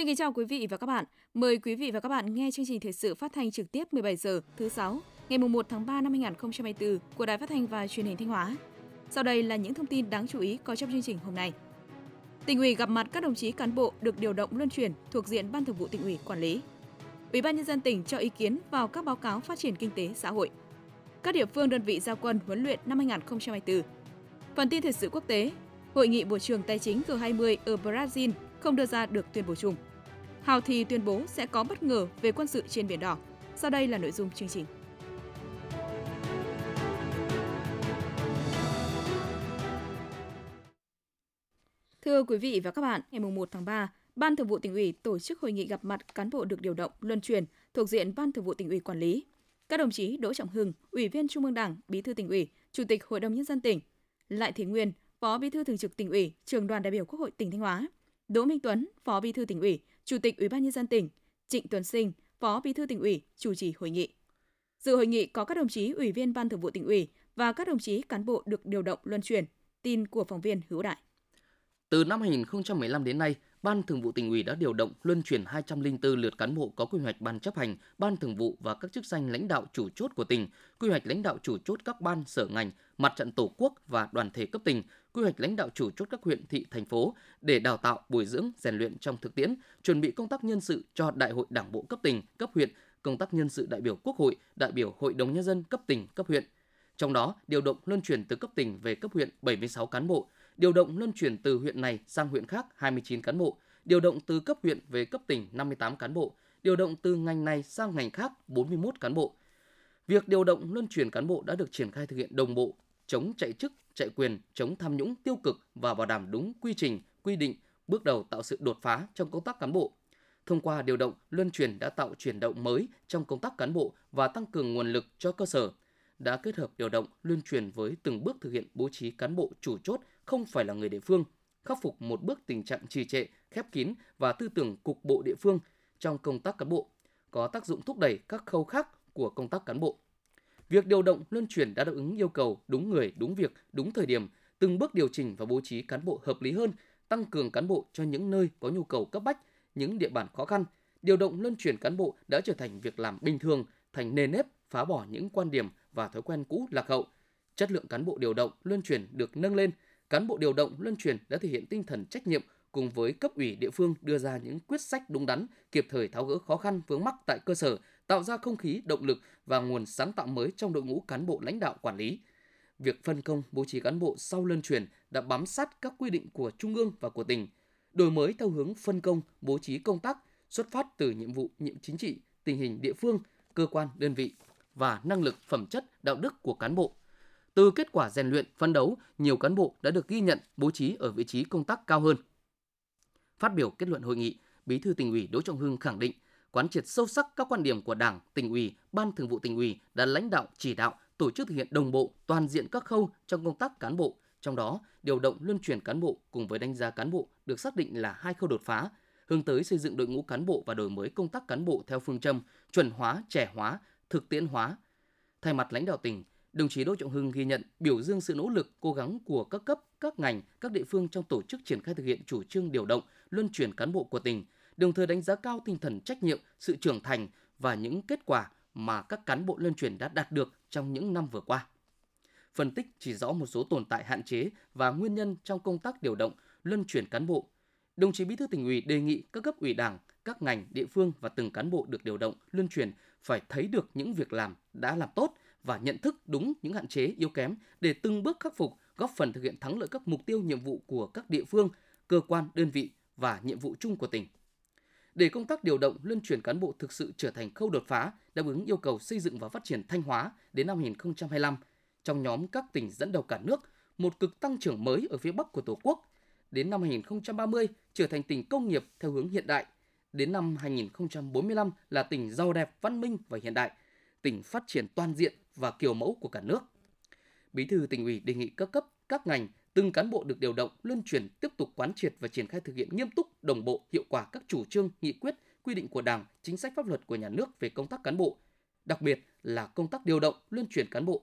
Xin kính chào quý vị và các bạn. Mời quý vị và các bạn nghe chương trình thời sự phát thanh trực tiếp 17 giờ thứ sáu ngày 1 tháng 3 năm 2024 của Đài Phát thanh và Truyền hình Thanh Hóa. Sau đây là những thông tin đáng chú ý có trong chương trình hôm nay. Tỉnh ủy gặp mặt các đồng chí cán bộ được điều động luân chuyển thuộc diện Ban Thường vụ tỉnh ủy quản lý. Ủy ban nhân dân tỉnh cho ý kiến vào các báo cáo phát triển kinh tế xã hội. Các địa phương đơn vị giao quân huấn luyện năm 2024. Phần tin thời sự quốc tế, Hội nghị Bộ trưởng Tài chính G20 ở Brazil không đưa ra được tuyên bố chung. Houthi Thì tuyên bố sẽ có bất ngờ về quân sự trên Biển Đỏ. Sau đây là nội dung chương trình. Thưa quý vị và các bạn, ngày 1 tháng 3, Ban Thường vụ tỉnh ủy tổ chức hội nghị gặp mặt cán bộ được điều động luân chuyển thuộc diện Ban Thường vụ tỉnh ủy quản lý. Các đồng chí Đỗ Trọng Hưng, Ủy viên Trung ương Đảng, Bí thư tỉnh ủy, Chủ tịch Hội đồng nhân dân tỉnh, Lại Thế Nguyên, Phó Bí thư Thường trực tỉnh ủy, Trường đoàn đại biểu Quốc hội tỉnh Thanh Hóa, Đỗ Minh Tuấn, Phó Bí thư tỉnh ủy, Chủ tịch Ủy ban nhân dân tỉnh, Trịnh Tuấn Sinh, Phó Bí thư tỉnh ủy chủ trì hội nghị. Dự hội nghị có các đồng chí Ủy viên Ban Thường vụ tỉnh ủy và các đồng chí cán bộ được điều động luân chuyển. Tin của phóng viên Hữu Đại. Từ năm 2015 đến nay, Ban Thường vụ tỉnh ủy đã điều động luân chuyển 204 lượt cán bộ có quy hoạch ban chấp hành, ban thường vụ và các chức danh lãnh đạo chủ chốt của tỉnh, quy hoạch lãnh đạo chủ chốt các ban sở ngành, mặt trận tổ quốc và đoàn thể cấp tỉnh, quy hoạch lãnh đạo chủ chốt các huyện, thị, thành phố để đào tạo, bồi dưỡng, rèn luyện trong thực tiễn, chuẩn bị công tác nhân sự cho Đại hội Đảng bộ cấp tỉnh, cấp huyện, công tác nhân sự đại biểu Quốc hội, đại biểu Hội đồng nhân dân cấp tỉnh, cấp huyện. Trong đó, điều động luân chuyển từ cấp tỉnh về cấp huyện 76 cán bộ, điều động luân chuyển từ huyện này sang huyện khác 29 cán bộ, điều động từ cấp huyện về cấp tỉnh 58 cán bộ, điều động từ ngành này sang ngành khác 41 cán bộ. Việc điều động luân chuyển cán bộ đã được triển khai thực hiện đồng bộ, chống chạy chức, chạy quyền, chống tham nhũng tiêu cực và bảo đảm đúng quy trình, quy định, bước đầu tạo sự đột phá trong công tác cán bộ. Thông qua điều động, luân chuyển đã tạo chuyển động mới trong công tác cán bộ và tăng cường nguồn lực cho cơ sở. Đã kết hợp điều động, luân chuyển với từng bước thực hiện bố trí cán bộ chủ chốt không phải là người địa phương, khắc phục một bước tình trạng trì trệ, khép kín và tư tưởng cục bộ địa phương trong công tác cán bộ, có tác dụng thúc đẩy các khâu khác của công tác cán bộ. Việc điều động luân chuyển đã đáp ứng yêu cầu đúng người, đúng việc, đúng thời điểm, từng bước điều chỉnh và bố trí cán bộ hợp lý hơn, tăng cường cán bộ cho những nơi có nhu cầu cấp bách, những địa bàn khó khăn. Điều động luân chuyển cán bộ đã trở thành việc làm bình thường, thành nề nếp, phá bỏ những quan điểm và thói quen cũ lạc hậu. Chất lượng cán bộ điều động, luân chuyển được nâng lên, cán bộ điều động, luân chuyển đã thể hiện tinh thần trách nhiệm cùng với cấp ủy địa phương đưa ra những quyết sách đúng đắn, kịp thời tháo gỡ khó khăn vướng mắc tại cơ sở, tạo ra không khí động lực và nguồn sáng tạo mới trong đội ngũ cán bộ lãnh đạo quản lý. Việc phân công bố trí cán bộ sau lân truyền đã bám sát các quy định của trung ương và của tỉnh, đổi mới theo hướng phân công bố trí công tác xuất phát từ nhiệm vụ nhiệm chính trị, tình hình địa phương, cơ quan, đơn vị và năng lực phẩm chất đạo đức của cán bộ. Từ kết quả rèn luyện, phân đấu, nhiều cán bộ đã được ghi nhận bố trí ở vị trí công tác cao hơn. Phát biểu kết luận hội nghị, Bí thư tỉnh ủy Đỗ Trọng Hưng khẳng định quán triệt sâu sắc các quan điểm của Đảng, tỉnh ủy, Ban Thường vụ tỉnh ủy đã lãnh đạo chỉ đạo tổ chức thực hiện đồng bộ toàn diện các khâu trong công tác cán bộ, trong đó điều động luân chuyển cán bộ cùng với đánh giá cán bộ được xác định là hai khâu đột phá, hướng tới xây dựng đội ngũ cán bộ và đổi mới công tác cán bộ theo phương châm chuẩn hóa, trẻ hóa, thực tiễn hóa. Thay mặt lãnh đạo tỉnh, đồng chí Đỗ Trọng Hưng ghi nhận, biểu dương sự nỗ lực, cố gắng của các cấp, các ngành, các địa phương trong tổ chức triển khai thực hiện chủ trương điều động, luân chuyển cán bộ của tỉnh, đồng thời đánh giá cao tinh thần trách nhiệm, sự trưởng thành và những kết quả mà các cán bộ luân chuyển đã đạt được trong những năm vừa qua. Phân tích chỉ rõ một số tồn tại hạn chế và nguyên nhân trong công tác điều động, luân chuyển cán bộ. Đồng chí Bí thư tỉnh ủy đề nghị các cấp ủy Đảng, các ngành, địa phương và từng cán bộ được điều động, luân chuyển phải thấy được những việc làm đã làm tốt và nhận thức đúng những hạn chế yếu kém để từng bước khắc phục, góp phần thực hiện thắng lợi các mục tiêu nhiệm vụ của các địa phương, cơ quan, đơn vị và nhiệm vụ chung của tỉnh. Để công tác điều động luân chuyển cán bộ thực sự trở thành khâu đột phá, đáp ứng yêu cầu xây dựng và phát triển Thanh Hóa đến năm 2025, trong nhóm các tỉnh dẫn đầu cả nước, một cực tăng trưởng mới ở phía Bắc của Tổ quốc. Đến năm 2030 trở thành tỉnh công nghiệp theo hướng hiện đại. Đến năm 2045 là tỉnh giàu đẹp, văn minh và hiện đại, tỉnh phát triển toàn diện và kiểu mẫu của cả nước. Bí thư tỉnh ủy đề nghị các cấp, các ngành, từng cán bộ được điều động, luân chuyển tiếp tục quán triệt và triển khai thực hiện nghiêm túc, đồng bộ, hiệu quả các chủ trương, nghị quyết, quy định của Đảng, chính sách pháp luật của nhà nước về công tác cán bộ, đặc biệt là công tác điều động, luân chuyển cán bộ,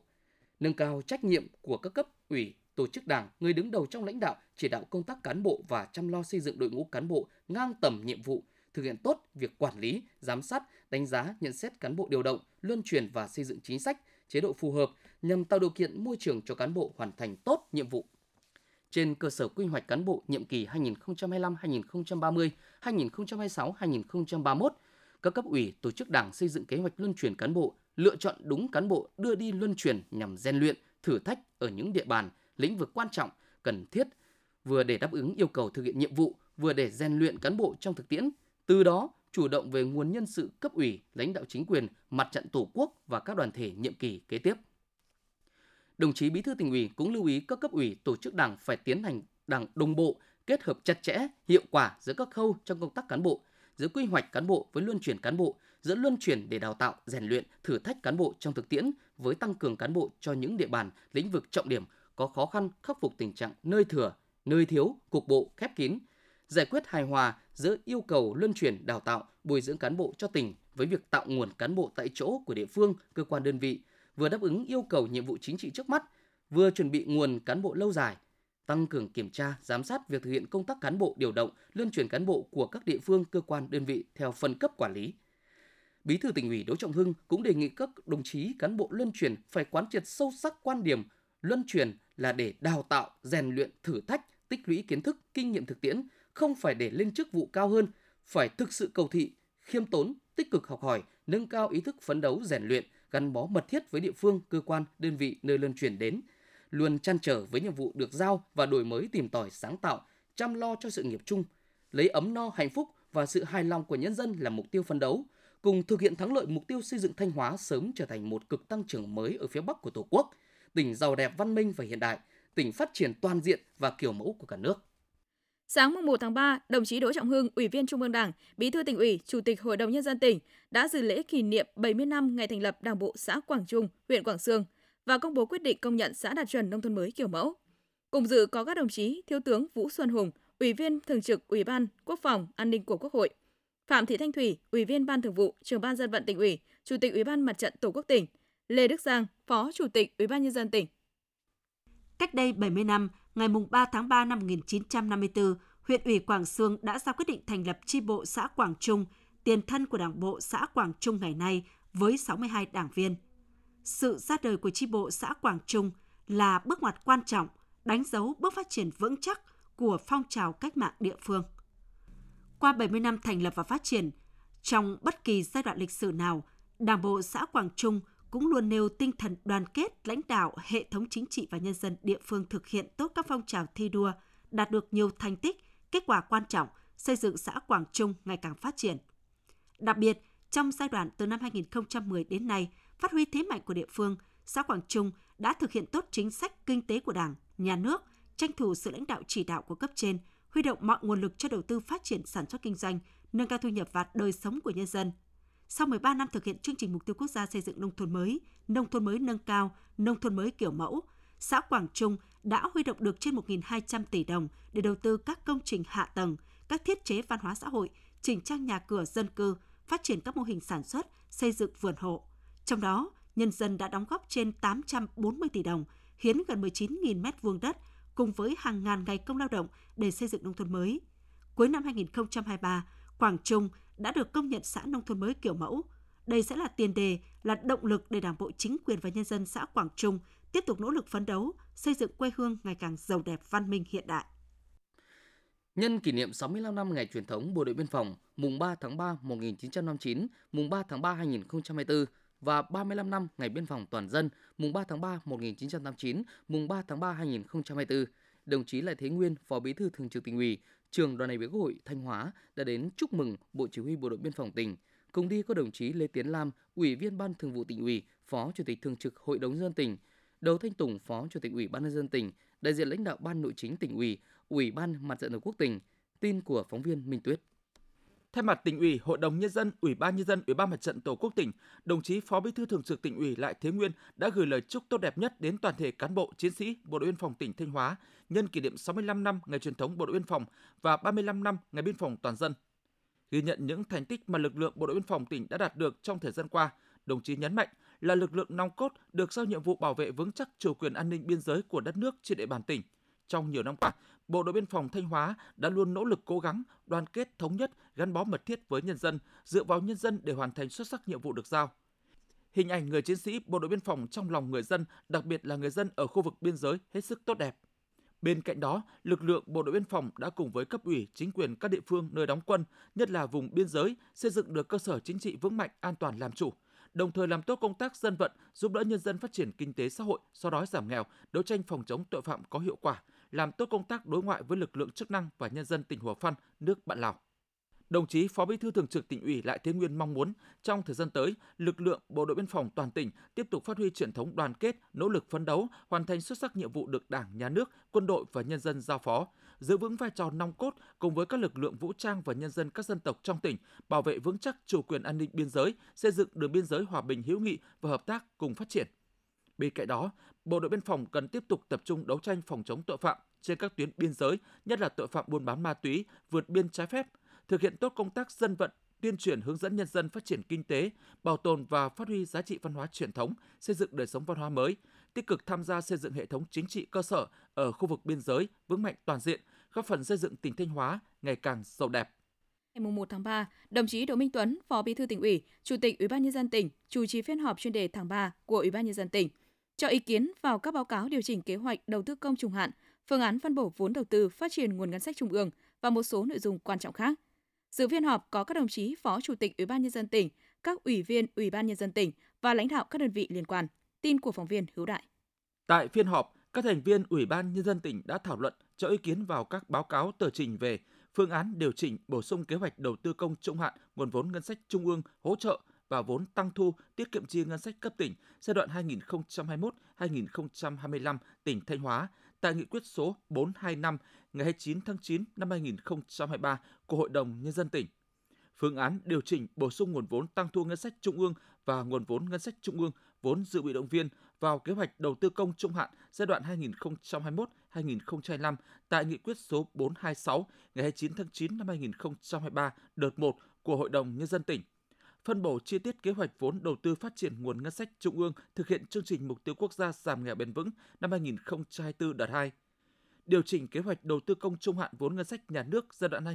nâng cao trách nhiệm của các cấp ủy, tổ chức đảng, người đứng đầu trong lãnh đạo, chỉ đạo công tác cán bộ và chăm lo xây dựng đội ngũ cán bộ ngang tầm nhiệm vụ, thực hiện tốt việc quản lý, giám sát, đánh giá, nhận xét cán bộ điều động, luân chuyển và xây dựng chính sách, chế độ phù hợp nhằm tạo điều kiện môi trường cho cán bộ hoàn thành tốt nhiệm vụ. Trên cơ sở quy hoạch cán bộ nhiệm kỳ 2025-2030, 2026-2031, các cấp ủy tổ chức đảng xây dựng kế hoạch luân chuyển cán bộ, lựa chọn đúng cán bộ đưa đi luân chuyển nhằm rèn luyện, thử thách ở những địa bàn, lĩnh vực quan trọng, cần thiết, vừa để đáp ứng yêu cầu thực hiện nhiệm vụ, vừa để rèn luyện cán bộ trong thực tiễn, từ đó chủ động về nguồn nhân sự cấp ủy, lãnh đạo chính quyền, mặt trận tổ quốc và các đoàn thể nhiệm kỳ kế tiếp. Đồng chí Bí thư tỉnh ủy cũng lưu ý các cấp ủy tổ chức đảng phải tiến hành đảng đồng bộ, kết hợp chặt chẽ, hiệu quả giữa các khâu trong công tác cán bộ, giữa quy hoạch cán bộ với luân chuyển cán bộ, giữa luân chuyển để đào tạo, rèn luyện, thử thách cán bộ trong thực tiễn với tăng cường cán bộ cho những địa bàn, lĩnh vực trọng điểm có khó khăn khắc phục tình trạng nơi thừa, nơi thiếu, cục bộ, khép kín, giải quyết hài hòa giữa yêu cầu luân chuyển đào tạo, bồi dưỡng cán bộ cho tỉnh với việc tạo nguồn cán bộ tại chỗ của địa phương, cơ quan đơn vị, vừa đáp ứng yêu cầu nhiệm vụ chính trị trước mắt, vừa chuẩn bị nguồn cán bộ lâu dài, tăng cường kiểm tra, giám sát việc thực hiện công tác cán bộ điều động, luân chuyển cán bộ của các địa phương, cơ quan, đơn vị theo phân cấp quản lý. Bí thư tỉnh ủy Đỗ Trọng Hưng cũng đề nghị các đồng chí cán bộ luân chuyển phải quán triệt sâu sắc quan điểm luân chuyển là để đào tạo, rèn luyện, thử thách, tích lũy kiến thức, kinh nghiệm thực tiễn, không phải để lên chức vụ cao hơn, phải thực sự cầu thị, khiêm tốn, tích cực học hỏi, nâng cao ý thức phấn đấu rèn luyện, gắn bó mật thiết với địa phương, cơ quan, đơn vị nơi luân chuyển đến, luôn chăn trở với nhiệm vụ được giao và đổi mới tìm tòi sáng tạo, chăm lo cho sự nghiệp chung, lấy ấm no hạnh phúc và sự hài lòng của nhân dân là mục tiêu phấn đấu, cùng thực hiện thắng lợi mục tiêu xây dựng Thanh Hóa sớm trở thành một cực tăng trưởng mới ở phía Bắc của Tổ quốc, tỉnh giàu đẹp văn minh và hiện đại, tỉnh phát triển toàn diện và kiểu mẫu của cả nước. Sáng mùng 1 tháng 3, đồng chí Đỗ Trọng Hưng, Ủy viên Trung ương Đảng, Bí thư tỉnh ủy, Chủ tịch Hội đồng nhân dân tỉnh đã dự lễ kỷ niệm 70 năm ngày thành lập Đảng bộ xã Quảng Trung, huyện Quảng Sương và công bố quyết định công nhận xã đạt chuẩn nông thôn mới kiểu mẫu. Cùng dự có các đồng chí Thiếu tướng Vũ Xuân Hùng, Ủy viên Thường trực Ủy ban Quốc phòng An ninh của Quốc hội, Phạm Thị Thanh Thủy, Ủy viên Ban Thường vụ, Trưởng ban Dân vận tỉnh ủy, Chủ tịch Ủy ban Mặt trận Tổ quốc tỉnh, Lê Đức Giang, Phó Chủ tịch Ủy ban nhân dân tỉnh. Cách đây 70 năm, ngày 3 tháng 3 năm 1954, huyện ủy Quảng Sương đã ra quyết định thành lập chi bộ xã Quảng Trung, tiền thân của Đảng bộ xã Quảng Trung ngày nay với 62 đảng viên. Sự ra đời của chi bộ xã Quảng Trung là bước ngoặt quan trọng, đánh dấu bước phát triển vững chắc của phong trào cách mạng địa phương. Qua 70 năm thành lập và phát triển, trong bất kỳ giai đoạn lịch sử nào, Đảng bộ xã Quảng Trung cũng luôn nêu tinh thần đoàn kết, lãnh đạo, hệ thống chính trị và nhân dân địa phương thực hiện tốt các phong trào thi đua, đạt được nhiều thành tích, kết quả quan trọng, xây dựng xã Quảng Trung ngày càng phát triển. Đặc biệt, trong giai đoạn từ năm 2010 đến nay, phát huy thế mạnh của địa phương, xã Quảng Trung đã thực hiện tốt chính sách kinh tế của Đảng, nhà nước, tranh thủ sự lãnh đạo chỉ đạo của cấp trên, huy động mọi nguồn lực cho đầu tư phát triển sản xuất kinh doanh, nâng cao thu nhập và đời sống của nhân dân. Sau 13 năm thực hiện chương trình mục tiêu quốc gia xây dựng nông thôn mới, nông thôn mới nâng cao, nông thôn mới kiểu mẫu, xã Quảng Trung đã huy động được trên 1.200 tỷ đồng để đầu tư các công trình hạ tầng, các thiết chế văn hóa xã hội, chỉnh trang nhà cửa dân cư, phát triển các mô hình sản xuất, xây dựng vườn hộ. Trong đó, nhân dân đã đóng góp trên 840 tỷ đồng, hiến gần 19.000 mét vuông đất cùng với hàng ngàn ngày công lao động để xây dựng nông thôn mới. Cuối năm 2023, Quảng Trung đã được công nhận xã nông thôn mới kiểu mẫu. Đây sẽ là tiền đề, là động lực để Đảng bộ chính quyền và nhân dân xã Quảng Trung tiếp tục nỗ lực phấn đấu, xây dựng quê hương ngày càng giàu đẹp văn minh hiện đại. Nhân kỷ niệm 65 năm ngày truyền thống Bộ đội Biên phòng mùng 3 tháng 3 1959, mùng 3 tháng 3 2024 và 35 năm ngày biên phòng toàn dân mùng 3 tháng 3 1989, mùng 3 tháng 3 2024, đồng chí Lại Thế Nguyên, Phó Bí thư Thường trực Tỉnh ủy, trường đoàn đại biểu Quốc hội Thanh Hóa đã đến chúc mừng Bộ Chỉ huy Bộ đội Biên phòng tỉnh. Cùng đi có đồng chí Lê Tiến Lam, Ủy viên Ban Thường vụ Tỉnh ủy, Phó Chủ tịch Thường trực Hội đồng dân tỉnh, Đầu Thanh Tùng, Phó Chủ tịch Ủy ban nhân dân tỉnh, đại diện lãnh đạo Ban Nội chính tỉnh ủy, Ủy ban Mặt trận Tổ quốc tỉnh. Tin của phóng viên Minh Tuyết. Thay mặt tỉnh ủy, Hội đồng nhân dân, Ủy ban nhân dân, Ủy ban Mặt trận Tổ quốc tỉnh, đồng chí Phó Bí thư Thường trực tỉnh ủy Lại Thế Nguyên đã gửi lời chúc tốt đẹp nhất đến toàn thể cán bộ, chiến sĩ Bộ đội biên phòng tỉnh Thanh Hóa nhân kỷ niệm 65 năm ngày truyền thống Bộ đội biên phòng và 35 năm ngày biên phòng toàn dân. Ghi nhận những thành tích mà lực lượng Bộ đội biên phòng tỉnh đã đạt được trong thời gian qua, đồng chí nhấn mạnh là lực lượng nòng cốt được giao nhiệm vụ bảo vệ vững chắc chủ quyền an ninh biên giới của đất nước trên địa bàn tỉnh. Trong nhiều năm qua, Bộ đội biên phòng Thanh Hóa đã luôn nỗ lực cố gắng đoàn kết thống nhất gắn bó mật thiết với nhân dân, dựa vào nhân dân để hoàn thành xuất sắc nhiệm vụ được giao. Hình ảnh người chiến sĩ bộ đội biên phòng trong lòng người dân, đặc biệt là người dân ở khu vực biên giới hết sức tốt đẹp. Bên cạnh đó, lực lượng bộ đội biên phòng đã cùng với cấp ủy, chính quyền các địa phương nơi đóng quân, nhất là vùng biên giới, xây dựng được cơ sở chính trị vững mạnh, an toàn làm chủ, đồng thời làm tốt công tác dân vận, giúp đỡ nhân dân phát triển kinh tế xã hội, xóa đói giảm nghèo, đấu tranh phòng chống tội phạm có hiệu quả, làm tốt công tác đối ngoại với lực lượng chức năng và nhân dân tỉnh Hòa Phan, nước bạn Lào. Đồng chí Phó Bí thư Thường trực Tỉnh ủy Lại Thế Nguyên mong muốn trong thời gian tới, lực lượng bộ đội biên phòng toàn tỉnh tiếp tục phát huy truyền thống đoàn kết, nỗ lực phấn đấu, hoàn thành xuất sắc nhiệm vụ được Đảng, Nhà nước, quân đội và nhân dân giao phó, giữ vững vai trò nòng cốt cùng với các lực lượng vũ trang và nhân dân các dân tộc trong tỉnh, bảo vệ vững chắc chủ quyền an ninh biên giới, xây dựng đường biên giới hòa bình hữu nghị và hợp tác cùng phát triển. Bên cạnh đó, Bộ đội biên phòng cần tiếp tục tập trung đấu tranh phòng chống tội phạm trên các tuyến biên giới, nhất là tội phạm buôn bán ma túy, vượt biên trái phép, thực hiện tốt công tác dân vận, tuyên truyền hướng dẫn nhân dân phát triển kinh tế, bảo tồn và phát huy giá trị văn hóa truyền thống, xây dựng đời sống văn hóa mới, tích cực tham gia xây dựng hệ thống chính trị cơ sở ở khu vực biên giới vững mạnh toàn diện, góp phần xây dựng tỉnh Thanh Hóa ngày càng giàu đẹp. Ngày 1 tháng 3, đồng chí Đỗ Minh Tuấn, Phó Bí thư tỉnh ủy, Chủ tịch Ủy ban nhân dân tỉnh chủ trì phiên họp chuyên đề tháng 3 của Ủy ban nhân dân tỉnh, cho ý kiến vào các báo cáo điều chỉnh kế hoạch đầu tư công trung hạn, phương án phân bổ vốn đầu tư phát triển nguồn ngân sách trung ương và một số nội dung quan trọng khác. Dự phiên họp có các đồng chí Phó Chủ tịch Ủy ban nhân dân tỉnh, các ủy viên Ủy ban nhân dân tỉnh và lãnh đạo các đơn vị liên quan. Tin của phóng viên Hữu Đại. Tại phiên họp, các thành viên Ủy ban nhân dân tỉnh đã thảo luận cho ý kiến vào các báo cáo tờ trình về phương án điều chỉnh bổ sung kế hoạch đầu tư công trung hạn nguồn vốn ngân sách trung ương hỗ trợ và vốn tăng thu tiết kiệm chi ngân sách cấp tỉnh giai đoạn 2021-2025 tỉnh Thanh Hóa tại nghị quyết số 425 ngày 29 tháng 9 năm 2023 của Hội đồng Nhân dân tỉnh. Phương án điều chỉnh bổ sung nguồn vốn tăng thu ngân sách trung ương và nguồn vốn ngân sách trung ương vốn dự bị động viên vào kế hoạch đầu tư công trung hạn giai đoạn 2021-2025 tại nghị quyết số 426 ngày 29 tháng 9 năm 2023 đợt 1 của Hội đồng Nhân dân tỉnh phân bổ chi tiết kế hoạch vốn đầu tư phát triển nguồn ngân sách trung ương thực hiện chương trình mục tiêu quốc gia giảm nghèo bền vững năm 2024 đợt 2. Điều chỉnh kế hoạch đầu tư công trung hạn vốn ngân sách nhà nước giai đoạn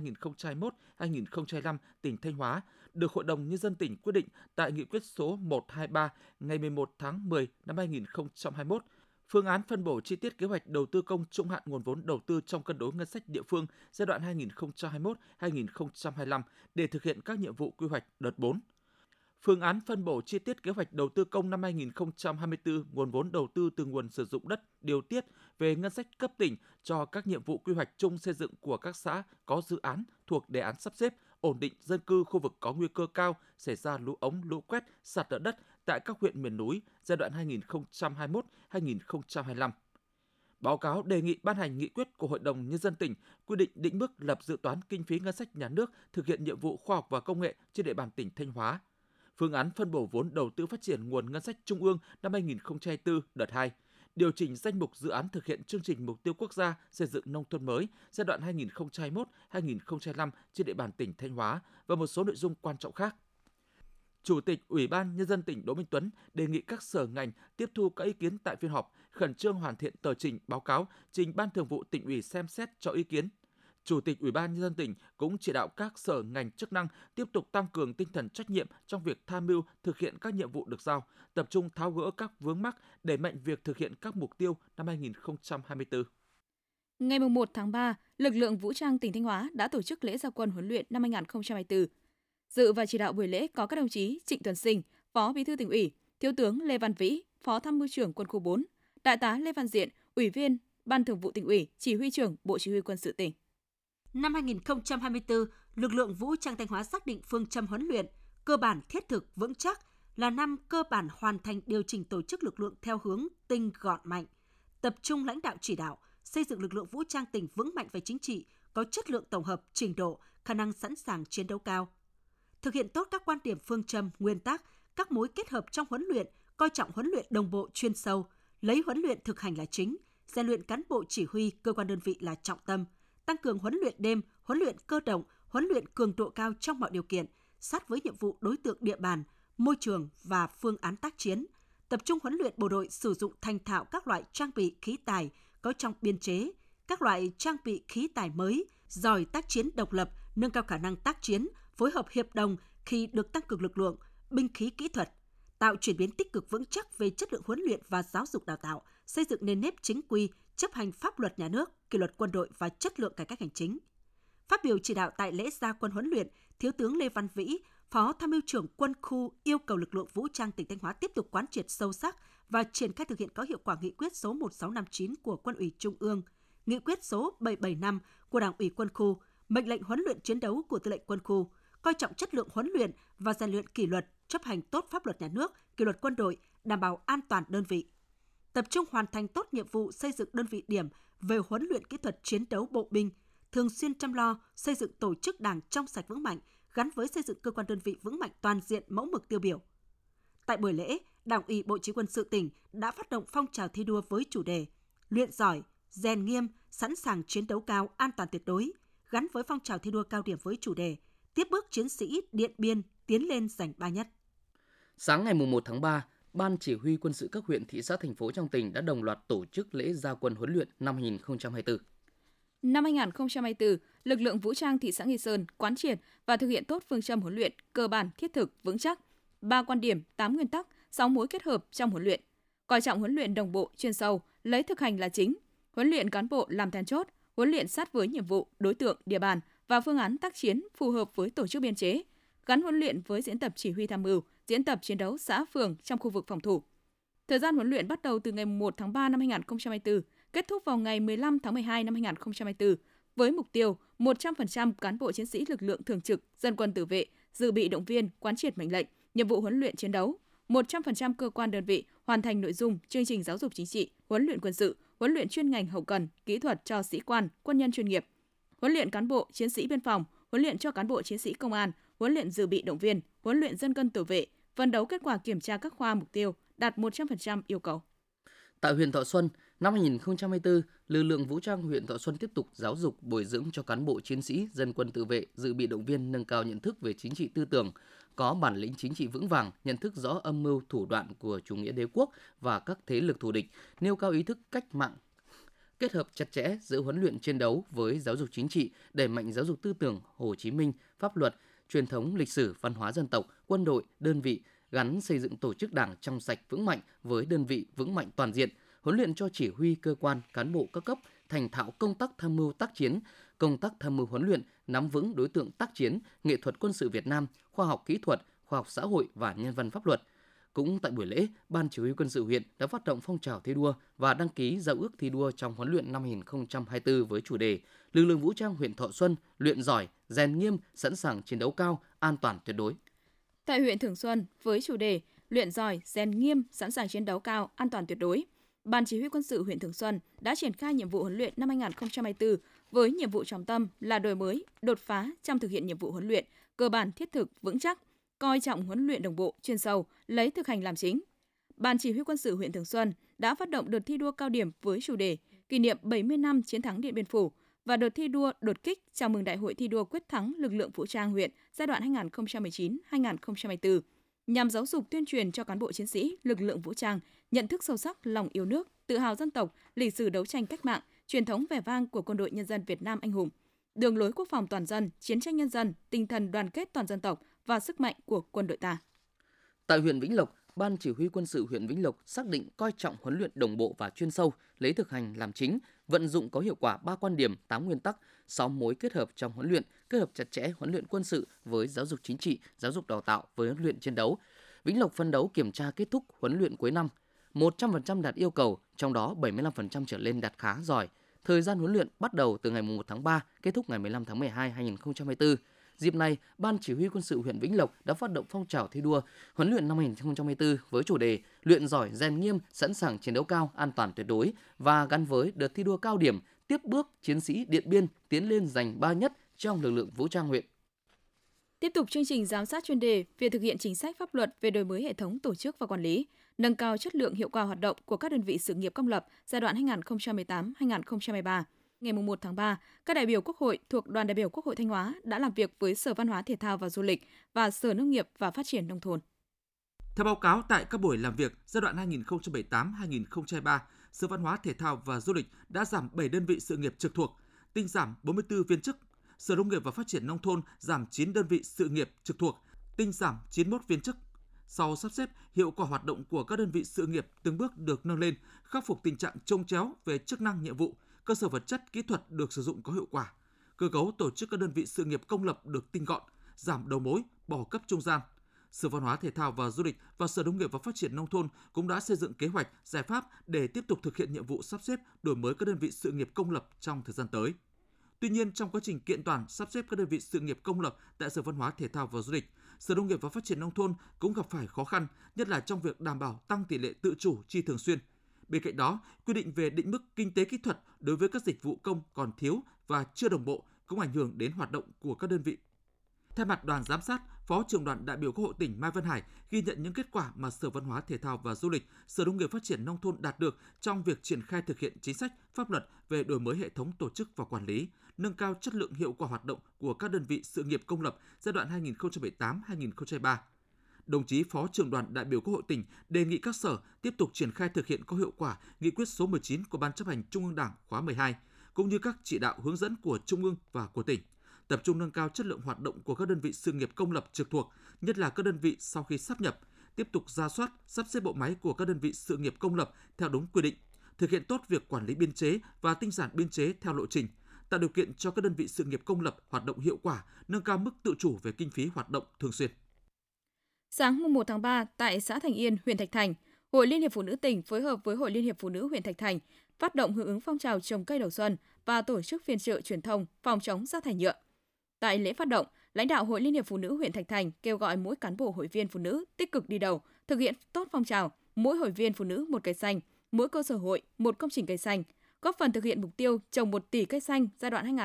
2021-2025 tỉnh Thanh Hóa được Hội đồng Nhân dân tỉnh quyết định tại nghị quyết số 123 ngày 11 tháng 10 năm 2021 phương án phân bổ chi tiết kế hoạch đầu tư công trung hạn nguồn vốn đầu tư trong cân đối ngân sách địa phương giai đoạn 2021-2025 để thực hiện các nhiệm vụ quy hoạch đợt 4 phương án phân bổ chi tiết kế hoạch đầu tư công năm 2024 nguồn vốn đầu tư từ nguồn sử dụng đất điều tiết về ngân sách cấp tỉnh cho các nhiệm vụ quy hoạch chung xây dựng của các xã có dự án thuộc đề án sắp xếp ổn định dân cư khu vực có nguy cơ cao xảy ra lũ ống, lũ quét, sạt lở đất tại các huyện miền núi giai đoạn 2021-2025. Báo cáo đề nghị ban hành nghị quyết của Hội đồng Nhân dân tỉnh quy định định mức lập dự toán kinh phí ngân sách nhà nước thực hiện nhiệm vụ khoa học và công nghệ trên địa bàn tỉnh Thanh Hóa phương án phân bổ vốn đầu tư phát triển nguồn ngân sách trung ương năm 2024 đợt 2, điều chỉnh danh mục dự án thực hiện chương trình mục tiêu quốc gia xây dựng nông thôn mới giai đoạn 2021-2025 trên địa bàn tỉnh Thanh Hóa và một số nội dung quan trọng khác. Chủ tịch Ủy ban Nhân dân tỉnh Đỗ Minh Tuấn đề nghị các sở ngành tiếp thu các ý kiến tại phiên họp, khẩn trương hoàn thiện tờ trình báo cáo trình Ban Thường vụ tỉnh ủy xem xét cho ý kiến Chủ tịch Ủy ban nhân dân tỉnh cũng chỉ đạo các sở ngành chức năng tiếp tục tăng cường tinh thần trách nhiệm trong việc tham mưu thực hiện các nhiệm vụ được giao, tập trung tháo gỡ các vướng mắc để mạnh việc thực hiện các mục tiêu năm 2024. Ngày 1 tháng 3, lực lượng vũ trang tỉnh Thanh Hóa đã tổ chức lễ gia quân huấn luyện năm 2024. Dự và chỉ đạo buổi lễ có các đồng chí Trịnh Tuấn Sinh, Phó Bí thư tỉnh ủy, Thiếu tướng Lê Văn Vĩ, Phó Tham mưu trưởng Quân khu 4, Đại tá Lê Văn Diện, Ủy viên Ban Thường vụ tỉnh ủy, Chỉ huy trưởng Bộ Chỉ huy Quân sự tỉnh. Năm 2024, lực lượng vũ trang Thanh Hóa xác định phương châm huấn luyện cơ bản thiết thực vững chắc là năm cơ bản hoàn thành điều chỉnh tổ chức lực lượng theo hướng tinh gọn mạnh, tập trung lãnh đạo chỉ đạo, xây dựng lực lượng vũ trang tỉnh vững mạnh về chính trị, có chất lượng tổng hợp, trình độ, khả năng sẵn sàng chiến đấu cao. Thực hiện tốt các quan điểm phương châm, nguyên tắc, các mối kết hợp trong huấn luyện, coi trọng huấn luyện đồng bộ chuyên sâu, lấy huấn luyện thực hành là chính, rèn luyện cán bộ chỉ huy, cơ quan đơn vị là trọng tâm – tăng cường huấn luyện đêm, huấn luyện cơ động, huấn luyện cường độ cao trong mọi điều kiện, sát với nhiệm vụ đối tượng địa bàn, môi trường và phương án tác chiến, tập trung huấn luyện bộ đội sử dụng thành thạo các loại trang bị khí tài có trong biên chế, các loại trang bị khí tài mới, giỏi tác chiến độc lập, nâng cao khả năng tác chiến, phối hợp hiệp đồng khi được tăng cường lực lượng, binh khí kỹ thuật, tạo chuyển biến tích cực vững chắc về chất lượng huấn luyện và giáo dục đào tạo, xây dựng nền nếp chính quy, chấp hành pháp luật nhà nước, kỷ luật quân đội và chất lượng cải cách hành chính. Phát biểu chỉ đạo tại lễ gia quân huấn luyện, Thiếu tướng Lê Văn Vĩ, Phó Tham mưu trưởng Quân khu yêu cầu lực lượng vũ trang tỉnh Thanh Hóa tiếp tục quán triệt sâu sắc và triển khai thực hiện có hiệu quả nghị quyết số 1659 của Quân ủy Trung ương, nghị quyết số 775 của Đảng ủy Quân khu, mệnh lệnh huấn luyện chiến đấu của Tư lệnh Quân khu, coi trọng chất lượng huấn luyện và rèn luyện kỷ luật, chấp hành tốt pháp luật nhà nước, kỷ luật quân đội, đảm bảo an toàn đơn vị. Tập trung hoàn thành tốt nhiệm vụ xây dựng đơn vị điểm về huấn luyện kỹ thuật chiến đấu bộ binh, thường xuyên chăm lo xây dựng tổ chức đảng trong sạch vững mạnh, gắn với xây dựng cơ quan đơn vị vững mạnh toàn diện mẫu mực tiêu biểu. Tại buổi lễ, Đảng ủy Bộ Chỉ quân sự tỉnh đã phát động phong trào thi đua với chủ đề Luyện giỏi, rèn nghiêm, sẵn sàng chiến đấu cao, an toàn tuyệt đối, gắn với phong trào thi đua cao điểm với chủ đề Tiếp bước chiến sĩ Điện Biên tiến lên giành ba nhất. Sáng ngày 1 tháng 3, Ban Chỉ huy quân sự các huyện, thị xã, thành phố trong tỉnh đã đồng loạt tổ chức lễ gia quân huấn luyện năm 2024. Năm 2024, lực lượng vũ trang thị xã Nghi Sơn quán triệt và thực hiện tốt phương châm huấn luyện cơ bản, thiết thực, vững chắc, ba quan điểm, 8 nguyên tắc, 6 mối kết hợp trong huấn luyện. Coi trọng huấn luyện đồng bộ, chuyên sâu, lấy thực hành là chính. Huấn luyện cán bộ làm then chốt, huấn luyện sát với nhiệm vụ, đối tượng, địa bàn và phương án tác chiến phù hợp với tổ chức biên chế, gắn huấn luyện với diễn tập chỉ huy tham mưu, diễn tập chiến đấu xã phường trong khu vực phòng thủ. Thời gian huấn luyện bắt đầu từ ngày 1 tháng 3 năm 2024, kết thúc vào ngày 15 tháng 12 năm 2024 với mục tiêu 100% cán bộ chiến sĩ lực lượng thường trực, dân quân tự vệ, dự bị động viên, quán triệt mệnh lệnh, nhiệm vụ huấn luyện chiến đấu, 100% cơ quan đơn vị hoàn thành nội dung chương trình giáo dục chính trị, huấn luyện quân sự, huấn luyện chuyên ngành hậu cần, kỹ thuật cho sĩ quan, quân nhân chuyên nghiệp, huấn luyện cán bộ, chiến sĩ biên phòng, huấn luyện cho cán bộ chiến sĩ công an, huấn luyện dự bị động viên, huấn luyện dân quân tự vệ, phấn đấu kết quả kiểm tra các khoa mục tiêu đạt 100% yêu cầu. Tại huyện Thọ Xuân, năm 2024, lực lượng vũ trang huyện Thọ Xuân tiếp tục giáo dục bồi dưỡng cho cán bộ chiến sĩ, dân quân tự vệ, dự bị động viên nâng cao nhận thức về chính trị tư tưởng, có bản lĩnh chính trị vững vàng, nhận thức rõ âm mưu thủ đoạn của chủ nghĩa đế quốc và các thế lực thù địch, nêu cao ý thức cách mạng kết hợp chặt chẽ giữa huấn luyện chiến đấu với giáo dục chính trị, đẩy mạnh giáo dục tư tưởng Hồ Chí Minh, pháp luật, truyền thống lịch sử văn hóa dân tộc, quân đội, đơn vị, gắn xây dựng tổ chức đảng trong sạch vững mạnh với đơn vị vững mạnh toàn diện, huấn luyện cho chỉ huy cơ quan, cán bộ các cấp thành thạo công tác tham mưu tác chiến, công tác tham mưu huấn luyện, nắm vững đối tượng tác chiến, nghệ thuật quân sự Việt Nam, khoa học kỹ thuật, khoa học xã hội và nhân văn pháp luật. Cũng tại buổi lễ, Ban Chỉ huy quân sự huyện đã phát động phong trào thi đua và đăng ký giao ước thi đua trong huấn luyện năm 2024 với chủ đề Lực lượng vũ trang huyện Thọ Xuân luyện giỏi, rèn nghiêm, sẵn sàng chiến đấu cao, an toàn tuyệt đối. Tại huyện Thường Xuân, với chủ đề Luyện giỏi, rèn nghiêm, sẵn sàng chiến đấu cao, an toàn tuyệt đối, Ban Chỉ huy quân sự huyện Thường Xuân đã triển khai nhiệm vụ huấn luyện năm 2024 với nhiệm vụ trọng tâm là đổi mới, đột phá trong thực hiện nhiệm vụ huấn luyện, cơ bản thiết thực, vững chắc, coi trọng huấn luyện đồng bộ, chuyên sâu, lấy thực hành làm chính. Ban Chỉ huy quân sự huyện Thường Xuân đã phát động đợt thi đua cao điểm với chủ đề kỷ niệm 70 năm chiến thắng Điện Biên Phủ và đợt thi đua đột kích chào mừng Đại hội thi đua quyết thắng lực lượng vũ trang huyện giai đoạn 2019-2024 nhằm giáo dục tuyên truyền cho cán bộ chiến sĩ, lực lượng vũ trang nhận thức sâu sắc lòng yêu nước, tự hào dân tộc, lịch sử đấu tranh cách mạng, truyền thống vẻ vang của quân đội nhân dân Việt Nam anh hùng, đường lối quốc phòng toàn dân, chiến tranh nhân dân, tinh thần đoàn kết toàn dân tộc và sức mạnh của quân đội ta. Tại huyện Vĩnh Lộc, Ban Chỉ huy quân sự huyện Vĩnh Lộc xác định coi trọng huấn luyện đồng bộ và chuyên sâu, lấy thực hành làm chính, vận dụng có hiệu quả ba quan điểm, 8 nguyên tắc, 6 mối kết hợp trong huấn luyện, kết hợp chặt chẽ huấn luyện quân sự với giáo dục chính trị, giáo dục đào tạo với huấn luyện chiến đấu. Vĩnh Lộc phân đấu kiểm tra kết thúc huấn luyện cuối năm, 100% đạt yêu cầu, trong đó 75% trở lên đạt khá giỏi. Thời gian huấn luyện bắt đầu từ ngày 1 tháng 3, kết thúc ngày 15 tháng 12 2024. Dịp này, Ban Chỉ huy quân sự huyện Vĩnh Lộc đã phát động phong trào thi đua huấn luyện năm 2024 với chủ đề luyện giỏi, rèn nghiêm, sẵn sàng chiến đấu cao, an toàn tuyệt đối và gắn với đợt thi đua cao điểm tiếp bước chiến sĩ Điện Biên tiến lên giành ba nhất trong lực lượng vũ trang huyện. Tiếp tục chương trình giám sát chuyên đề về thực hiện chính sách pháp luật về đổi mới hệ thống tổ chức và quản lý, nâng cao chất lượng hiệu quả hoạt động của các đơn vị sự nghiệp công lập giai đoạn 2018-2023 ngày 1 tháng 3, các đại biểu Quốc hội thuộc Đoàn đại biểu Quốc hội Thanh Hóa đã làm việc với Sở Văn hóa Thể thao và Du lịch và Sở Nông nghiệp và Phát triển Nông thôn. Theo báo cáo tại các buổi làm việc giai đoạn 2018-2023, Sở Văn hóa Thể thao và Du lịch đã giảm 7 đơn vị sự nghiệp trực thuộc, tinh giảm 44 viên chức, Sở Nông nghiệp và Phát triển Nông thôn giảm 9 đơn vị sự nghiệp trực thuộc, tinh giảm 91 viên chức. Sau sắp xếp, hiệu quả hoạt động của các đơn vị sự nghiệp từng bước được nâng lên, khắc phục tình trạng trông chéo về chức năng nhiệm vụ, cơ sở vật chất kỹ thuật được sử dụng có hiệu quả. Cơ cấu tổ chức các đơn vị sự nghiệp công lập được tinh gọn, giảm đầu mối, bỏ cấp trung gian. Sở Văn hóa Thể thao và Du lịch và Sở Nông nghiệp và Phát triển Nông thôn cũng đã xây dựng kế hoạch, giải pháp để tiếp tục thực hiện nhiệm vụ sắp xếp, đổi mới các đơn vị sự nghiệp công lập trong thời gian tới. Tuy nhiên, trong quá trình kiện toàn sắp xếp các đơn vị sự nghiệp công lập tại Sở Văn hóa Thể thao và Du lịch, Sở Nông nghiệp và Phát triển Nông thôn cũng gặp phải khó khăn, nhất là trong việc đảm bảo tăng tỷ lệ tự chủ chi thường xuyên. Bên cạnh đó, quy định về định mức kinh tế kỹ thuật đối với các dịch vụ công còn thiếu và chưa đồng bộ cũng ảnh hưởng đến hoạt động của các đơn vị. Thay mặt đoàn giám sát, Phó trưởng đoàn đại biểu Quốc hội tỉnh Mai Văn Hải ghi nhận những kết quả mà Sở Văn hóa Thể thao và Du lịch, Sở Nông nghiệp Phát triển Nông thôn đạt được trong việc triển khai thực hiện chính sách, pháp luật về đổi mới hệ thống tổ chức và quản lý, nâng cao chất lượng hiệu quả hoạt động của các đơn vị sự nghiệp công lập giai đoạn 2018-2023. Đồng chí Phó trưởng đoàn đại biểu Quốc hội tỉnh đề nghị các sở tiếp tục triển khai thực hiện có hiệu quả nghị quyết số 19 của Ban chấp hành Trung ương Đảng khóa 12, cũng như các chỉ đạo hướng dẫn của Trung ương và của tỉnh tập trung nâng cao chất lượng hoạt động của các đơn vị sự nghiệp công lập trực thuộc, nhất là các đơn vị sau khi sắp nhập, tiếp tục ra soát, sắp xếp bộ máy của các đơn vị sự nghiệp công lập theo đúng quy định, thực hiện tốt việc quản lý biên chế và tinh giản biên chế theo lộ trình, tạo điều kiện cho các đơn vị sự nghiệp công lập hoạt động hiệu quả, nâng cao mức tự chủ về kinh phí hoạt động thường xuyên. Sáng 1 tháng 3, tại xã Thành Yên, huyện Thạch Thành, Hội Liên hiệp Phụ nữ tỉnh phối hợp với Hội Liên hiệp Phụ nữ huyện Thạch Thành phát động hưởng ứng phong trào trồng cây đầu xuân và tổ chức phiên trợ truyền thông phòng chống rác thải nhựa. Tại lễ phát động, lãnh đạo Hội Liên hiệp Phụ nữ huyện Thạch Thành kêu gọi mỗi cán bộ hội viên phụ nữ tích cực đi đầu, thực hiện tốt phong trào, mỗi hội viên phụ nữ một cây xanh, mỗi cơ sở hội một công trình cây xanh, góp phần thực hiện mục tiêu trồng 1 tỷ cây xanh giai đoạn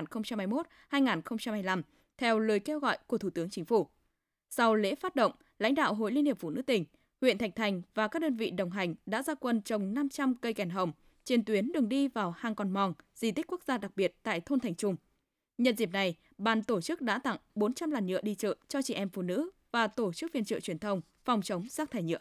2021-2025 theo lời kêu gọi của Thủ tướng Chính phủ. Sau lễ phát động, lãnh đạo Hội Liên hiệp Phụ nữ tỉnh, huyện Thạch Thành và các đơn vị đồng hành đã ra quân trồng 500 cây kèn hồng trên tuyến đường đi vào hang Con Mong, di tích quốc gia đặc biệt tại thôn Thành Trung. Nhân dịp này, ban tổ chức đã tặng 400 làn nhựa đi chợ cho chị em phụ nữ và tổ chức phiên trợ truyền thông phòng chống rác thải nhựa.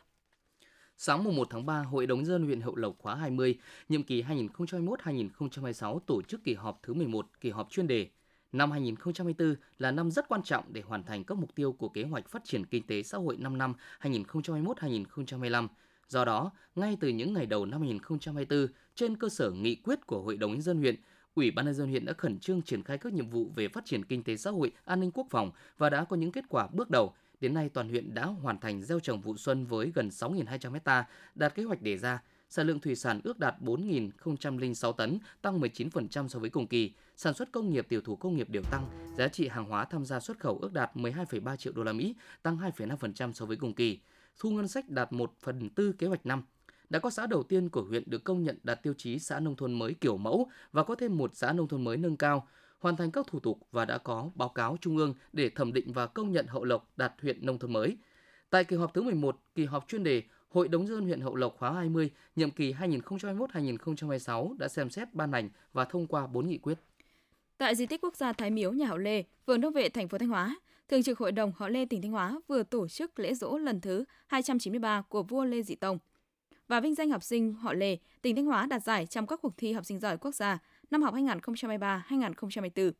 Sáng mùng 1 tháng 3, Hội đồng dân huyện Hậu Lộc khóa 20, nhiệm kỳ 2021-2026 tổ chức kỳ họp thứ 11, kỳ họp chuyên đề. Năm 2024 là năm rất quan trọng để hoàn thành các mục tiêu của kế hoạch phát triển kinh tế xã hội 5 năm 2021-2025. Do đó, ngay từ những ngày đầu năm 2024, trên cơ sở nghị quyết của Hội đồng nhân dân huyện, Ủy ban nhân dân huyện đã khẩn trương triển khai các nhiệm vụ về phát triển kinh tế xã hội, an ninh quốc phòng và đã có những kết quả bước đầu. Đến nay toàn huyện đã hoàn thành gieo trồng vụ xuân với gần 6.200 ha, đạt kế hoạch đề ra. Sản lượng thủy sản ước đạt 4.006 tấn, tăng 19% so với cùng kỳ. Sản xuất công nghiệp tiểu thủ công nghiệp đều tăng, giá trị hàng hóa tham gia xuất khẩu ước đạt 12,3 triệu đô la Mỹ, tăng 2,5% so với cùng kỳ. Thu ngân sách đạt 1 phần tư kế hoạch năm, đã có xã đầu tiên của huyện được công nhận đạt tiêu chí xã nông thôn mới kiểu mẫu và có thêm một xã nông thôn mới nâng cao, hoàn thành các thủ tục và đã có báo cáo trung ương để thẩm định và công nhận Hậu Lộc đạt huyện nông thôn mới. Tại kỳ họp thứ 11, kỳ họp chuyên đề Hội đồng dân huyện Hậu Lộc khóa 20, nhiệm kỳ 2021-2026 đã xem xét ban hành và thông qua 4 nghị quyết. Tại di tích quốc gia Thái Miếu nhà Hậu Lê, phường Đông Vệ, thành phố Thanh Hóa, Thường trực Hội đồng Họ Lê tỉnh Thanh Hóa vừa tổ chức lễ dỗ lần thứ 293 của vua Lê Dị Tông và vinh danh học sinh họ Lê, tỉnh Thanh Hóa đạt giải trong các cuộc thi học sinh giỏi quốc gia năm học 2023-2024.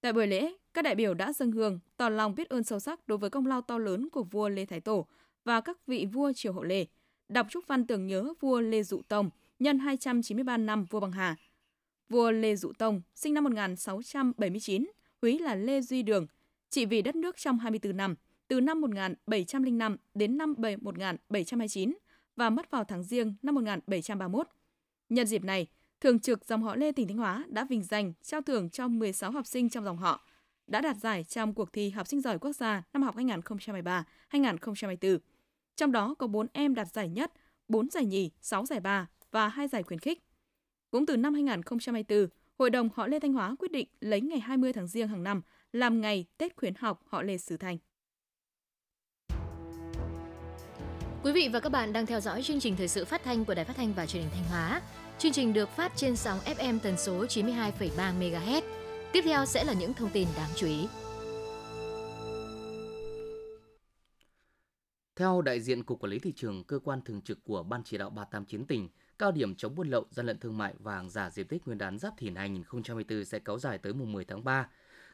Tại buổi lễ, các đại biểu đã dâng hương, tỏ lòng biết ơn sâu sắc đối với công lao to lớn của vua Lê Thái Tổ và các vị vua triều hậu Lê, đọc chúc văn tưởng nhớ vua Lê Dụ Tông nhân 293 năm vua Bằng Hà. Vua Lê Dụ Tông sinh năm 1679, húy là Lê Duy Đường, trị vì đất nước trong 24 năm, từ năm 1705 đến năm 1729, và mất vào tháng Giêng năm 1731. Nhân dịp này, Thường trực dòng họ Lê tỉnh Thanh Hóa đã vinh danh trao thưởng cho 16 học sinh trong dòng họ đã đạt giải trong cuộc thi học sinh giỏi quốc gia năm học 2023-2024. Trong đó có 4 em đạt giải nhất, 4 giải nhì, 6 giải ba và 2 giải khuyến khích. Cũng từ năm 2024, Hội đồng họ Lê Thanh Hóa quyết định lấy ngày 20 tháng Giêng hàng năm làm ngày Tết khuyến học họ Lê Sứ Thành. Quý vị và các bạn đang theo dõi chương trình thời sự phát thanh của Đài Phát thanh và Truyền hình Thanh Hóa. Chương trình được phát trên sóng FM tần số 92,3 MHz. Tiếp theo sẽ là những thông tin đáng chú ý. Theo đại diện Cục Quản lý Thị trường, cơ quan thường trực của Ban chỉ đạo 389 tỉnh, cao điểm chống buôn lậu, gian lận thương mại và hàng giả dịp Tết Nguyên đán Giáp Thìn 2024 sẽ kéo dài tới mùng 10 tháng 3.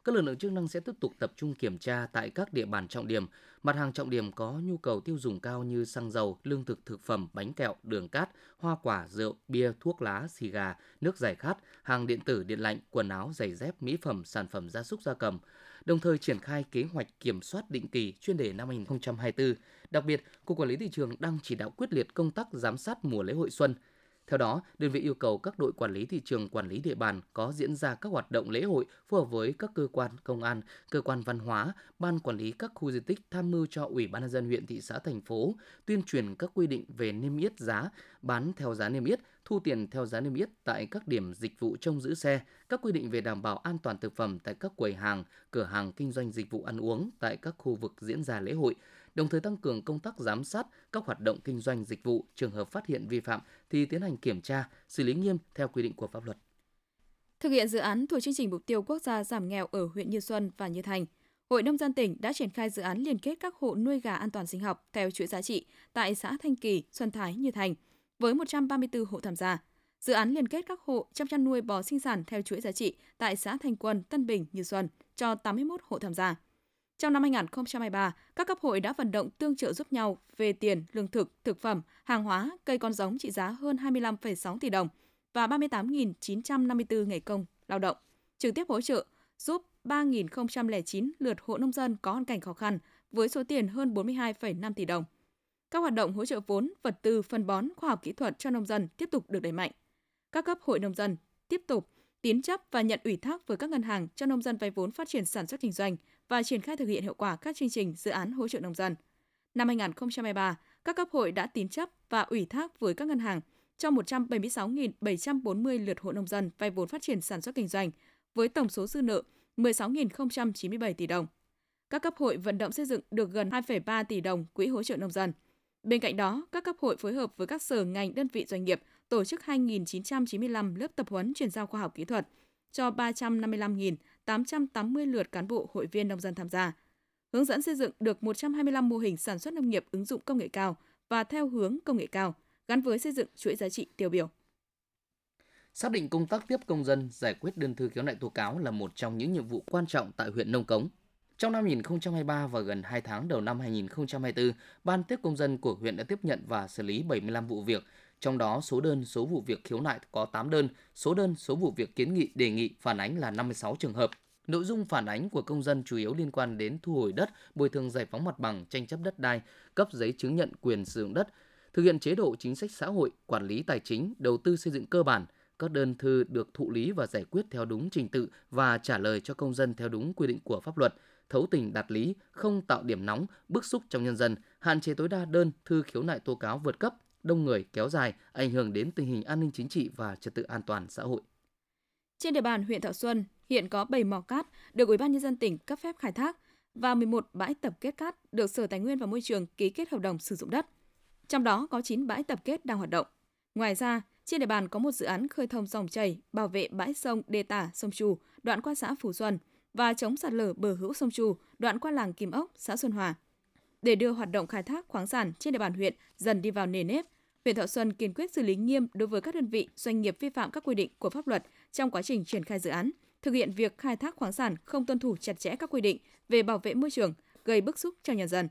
các lực lượng chức năng sẽ tiếp tục tập trung kiểm tra tại các địa bàn trọng điểm, mặt hàng trọng điểm có nhu cầu tiêu dùng cao như xăng dầu, lương thực thực phẩm, bánh kẹo, đường cát, hoa quả, rượu, bia, thuốc lá, xì gà, nước giải khát, hàng điện tử, điện lạnh, quần áo, giày dép, mỹ phẩm, sản phẩm gia súc gia cầm đồng thời triển khai kế hoạch kiểm soát định kỳ chuyên đề năm 2024. Đặc biệt, Cục Quản lý Thị trường đang chỉ đạo quyết liệt công tác giám sát mùa lễ hội xuân, theo đó, đơn vị yêu cầu các đội quản lý thị trường quản lý địa bàn có diễn ra các hoạt động lễ hội phù hợp với các cơ quan công an, cơ quan văn hóa, ban quản lý các khu di tích tham mưu cho Ủy ban nhân dân huyện thị xã thành phố tuyên truyền các quy định về niêm yết giá, bán theo giá niêm yết, thu tiền theo giá niêm yết tại các điểm dịch vụ trông giữ xe, các quy định về đảm bảo an toàn thực phẩm tại các quầy hàng, cửa hàng kinh doanh dịch vụ ăn uống tại các khu vực diễn ra lễ hội, đồng thời tăng cường công tác giám sát các hoạt động kinh doanh dịch vụ, trường hợp phát hiện vi phạm thì tiến hành kiểm tra, xử lý nghiêm theo quy định của pháp luật. Thực hiện dự án thuộc chương trình mục tiêu quốc gia giảm nghèo ở huyện Như Xuân và Như Thành, Hội nông dân tỉnh đã triển khai dự án liên kết các hộ nuôi gà an toàn sinh học theo chuỗi giá trị tại xã Thanh Kỳ, Xuân Thái, Như Thành với 134 hộ tham gia. Dự án liên kết các hộ trong chăn nuôi bò sinh sản theo chuỗi giá trị tại xã Thanh Quân, Tân Bình, Như Xuân cho 81 hộ tham gia. Trong năm 2023, các cấp hội đã vận động tương trợ giúp nhau về tiền, lương thực, thực phẩm, hàng hóa, cây con giống trị giá hơn 25,6 tỷ đồng và 38.954 ngày công lao động, trực tiếp hỗ trợ giúp 3.009 lượt hộ nông dân có hoàn cảnh khó khăn với số tiền hơn 42,5 tỷ đồng. Các hoạt động hỗ trợ vốn, vật tư, phân bón, khoa học kỹ thuật cho nông dân tiếp tục được đẩy mạnh. Các cấp hội nông dân tiếp tục tín chấp và nhận ủy thác với các ngân hàng cho nông dân vay vốn phát triển sản xuất kinh doanh và triển khai thực hiện hiệu quả các chương trình dự án hỗ trợ nông dân. Năm 2023, các cấp hội đã tín chấp và ủy thác với các ngân hàng cho 176.740 lượt hộ nông dân vay vốn phát triển sản xuất kinh doanh với tổng số dư nợ 16.097 tỷ đồng. Các cấp hội vận động xây dựng được gần 2,3 tỷ đồng quỹ hỗ trợ nông dân. Bên cạnh đó, các cấp hội phối hợp với các sở ngành đơn vị doanh nghiệp tổ chức 2.995 lớp tập huấn chuyển giao khoa học kỹ thuật cho 355.880 lượt cán bộ hội viên nông dân tham gia. Hướng dẫn xây dựng được 125 mô hình sản xuất nông nghiệp ứng dụng công nghệ cao và theo hướng công nghệ cao, gắn với xây dựng chuỗi giá trị tiêu biểu. Xác định công tác tiếp công dân, giải quyết đơn thư khiếu nại tố cáo là một trong những nhiệm vụ quan trọng tại huyện Nông Cống. Trong năm 2023 và gần 2 tháng đầu năm 2024, Ban tiếp công dân của huyện đã tiếp nhận và xử lý 75 vụ việc, trong đó số đơn, số vụ việc khiếu nại có 8 đơn, số đơn, số vụ việc kiến nghị, đề nghị, phản ánh là 56 trường hợp. Nội dung phản ánh của công dân chủ yếu liên quan đến thu hồi đất, bồi thường giải phóng mặt bằng, tranh chấp đất đai, cấp giấy chứng nhận quyền sử dụng đất, thực hiện chế độ chính sách xã hội, quản lý tài chính, đầu tư xây dựng cơ bản. Các đơn thư được thụ lý và giải quyết theo đúng trình tự và trả lời cho công dân theo đúng quy định của pháp luật, thấu tình đạt lý, không tạo điểm nóng, bức xúc trong nhân dân, hạn chế tối đa đơn thư khiếu nại tố cáo vượt cấp, đông người kéo dài, ảnh hưởng đến tình hình an ninh chính trị và trật tự an toàn xã hội. Trên địa bàn huyện Thọ Xuân, hiện có 7 mỏ cát được Ủy ban nhân dân tỉnh cấp phép khai thác và 11 bãi tập kết cát được Sở Tài nguyên và Môi trường ký kết hợp đồng sử dụng đất. Trong đó có 9 bãi tập kết đang hoạt động. Ngoài ra, trên địa bàn có một dự án khơi thông dòng chảy, bảo vệ bãi sông Đê Tả, sông Trù đoạn qua xã Phú Xuân và chống sạt lở bờ hữu sông Chu, đoạn qua làng Kim Ốc, xã Xuân Hòa. Để đưa hoạt động khai thác khoáng sản trên địa bàn huyện dần đi vào nề nếp, huyện Thọ Xuân kiên quyết xử lý nghiêm đối với các đơn vị, doanh nghiệp vi phạm các quy định của pháp luật trong quá trình triển khai dự án, thực hiện việc khai thác khoáng sản không tuân thủ chặt chẽ các quy định về bảo vệ môi trường, gây bức xúc cho nhân dân.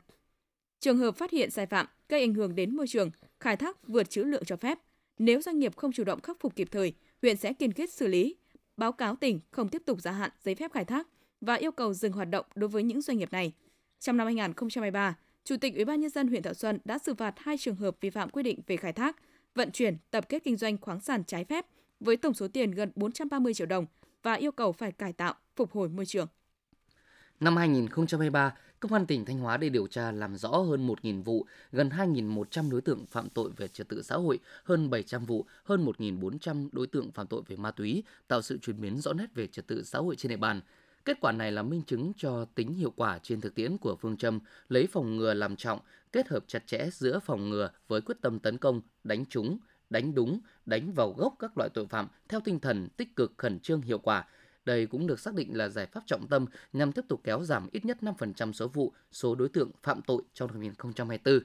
Trường hợp phát hiện sai phạm gây ảnh hưởng đến môi trường, khai thác vượt trữ lượng cho phép, nếu doanh nghiệp không chủ động khắc phục kịp thời, huyện sẽ kiên quyết xử lý, báo cáo tỉnh không tiếp tục gia hạn giấy phép khai thác và yêu cầu dừng hoạt động đối với những doanh nghiệp này. Trong năm 2023, Chủ tịch Ủy ban nhân dân huyện Thọ Xuân đã xử phạt hai trường hợp vi phạm quy định về khai thác, vận chuyển, tập kết kinh doanh khoáng sản trái phép với tổng số tiền gần 430 triệu đồng và yêu cầu phải cải tạo, phục hồi môi trường. Năm 2023, Công an tỉnh Thanh Hóa để điều tra làm rõ hơn 1.000 vụ, gần 2.100 đối tượng phạm tội về trật tự xã hội, hơn 700 vụ, hơn 1.400 đối tượng phạm tội về ma túy, tạo sự chuyển biến rõ nét về trật tự xã hội trên địa bàn. Kết quả này là minh chứng cho tính hiệu quả trên thực tiễn của phương châm lấy phòng ngừa làm trọng, kết hợp chặt chẽ giữa phòng ngừa với quyết tâm tấn công, đánh trúng, đánh đúng, đánh vào gốc các loại tội phạm theo tinh thần tích cực khẩn trương hiệu quả. Đây cũng được xác định là giải pháp trọng tâm nhằm tiếp tục kéo giảm ít nhất 5% số vụ, số đối tượng phạm tội trong năm 2024.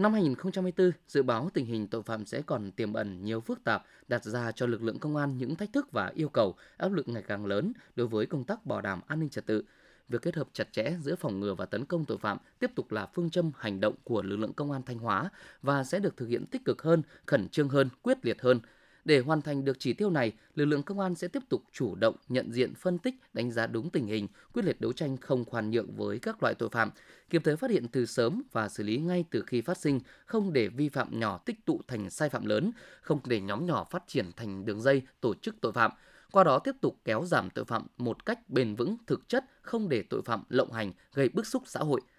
Năm 2024, dự báo tình hình tội phạm sẽ còn tiềm ẩn nhiều phức tạp, đặt ra cho lực lượng công an những thách thức và yêu cầu áp lực ngày càng lớn đối với công tác bảo đảm an ninh trật tự. Việc kết hợp chặt chẽ giữa phòng ngừa và tấn công tội phạm tiếp tục là phương châm hành động của lực lượng công an Thanh Hóa và sẽ được thực hiện tích cực hơn, khẩn trương hơn, quyết liệt hơn, để hoàn thành được chỉ tiêu này, lực lượng công an sẽ tiếp tục chủ động nhận diện, phân tích, đánh giá đúng tình hình, quyết liệt đấu tranh không khoan nhượng với các loại tội phạm, kịp thời phát hiện từ sớm và xử lý ngay từ khi phát sinh, không để vi phạm nhỏ tích tụ thành sai phạm lớn, không để nhóm nhỏ phát triển thành đường dây tổ chức tội phạm. Qua đó tiếp tục kéo giảm tội phạm một cách bền vững, thực chất, không để tội phạm lộng hành gây bức xúc xã hội –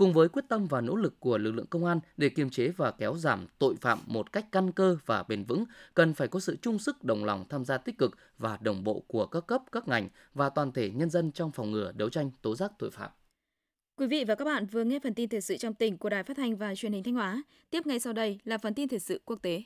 Cùng với quyết tâm và nỗ lực của lực lượng công an để kiềm chế và kéo giảm tội phạm một cách căn cơ và bền vững, cần phải có sự chung sức đồng lòng tham gia tích cực và đồng bộ của các cấp, các ngành và toàn thể nhân dân trong phòng ngừa đấu tranh tố giác tội phạm. Quý vị và các bạn vừa nghe phần tin thời sự trong tỉnh của Đài Phát thanh và Truyền hình Thanh Hóa. Tiếp ngay sau đây là phần tin thời sự quốc tế.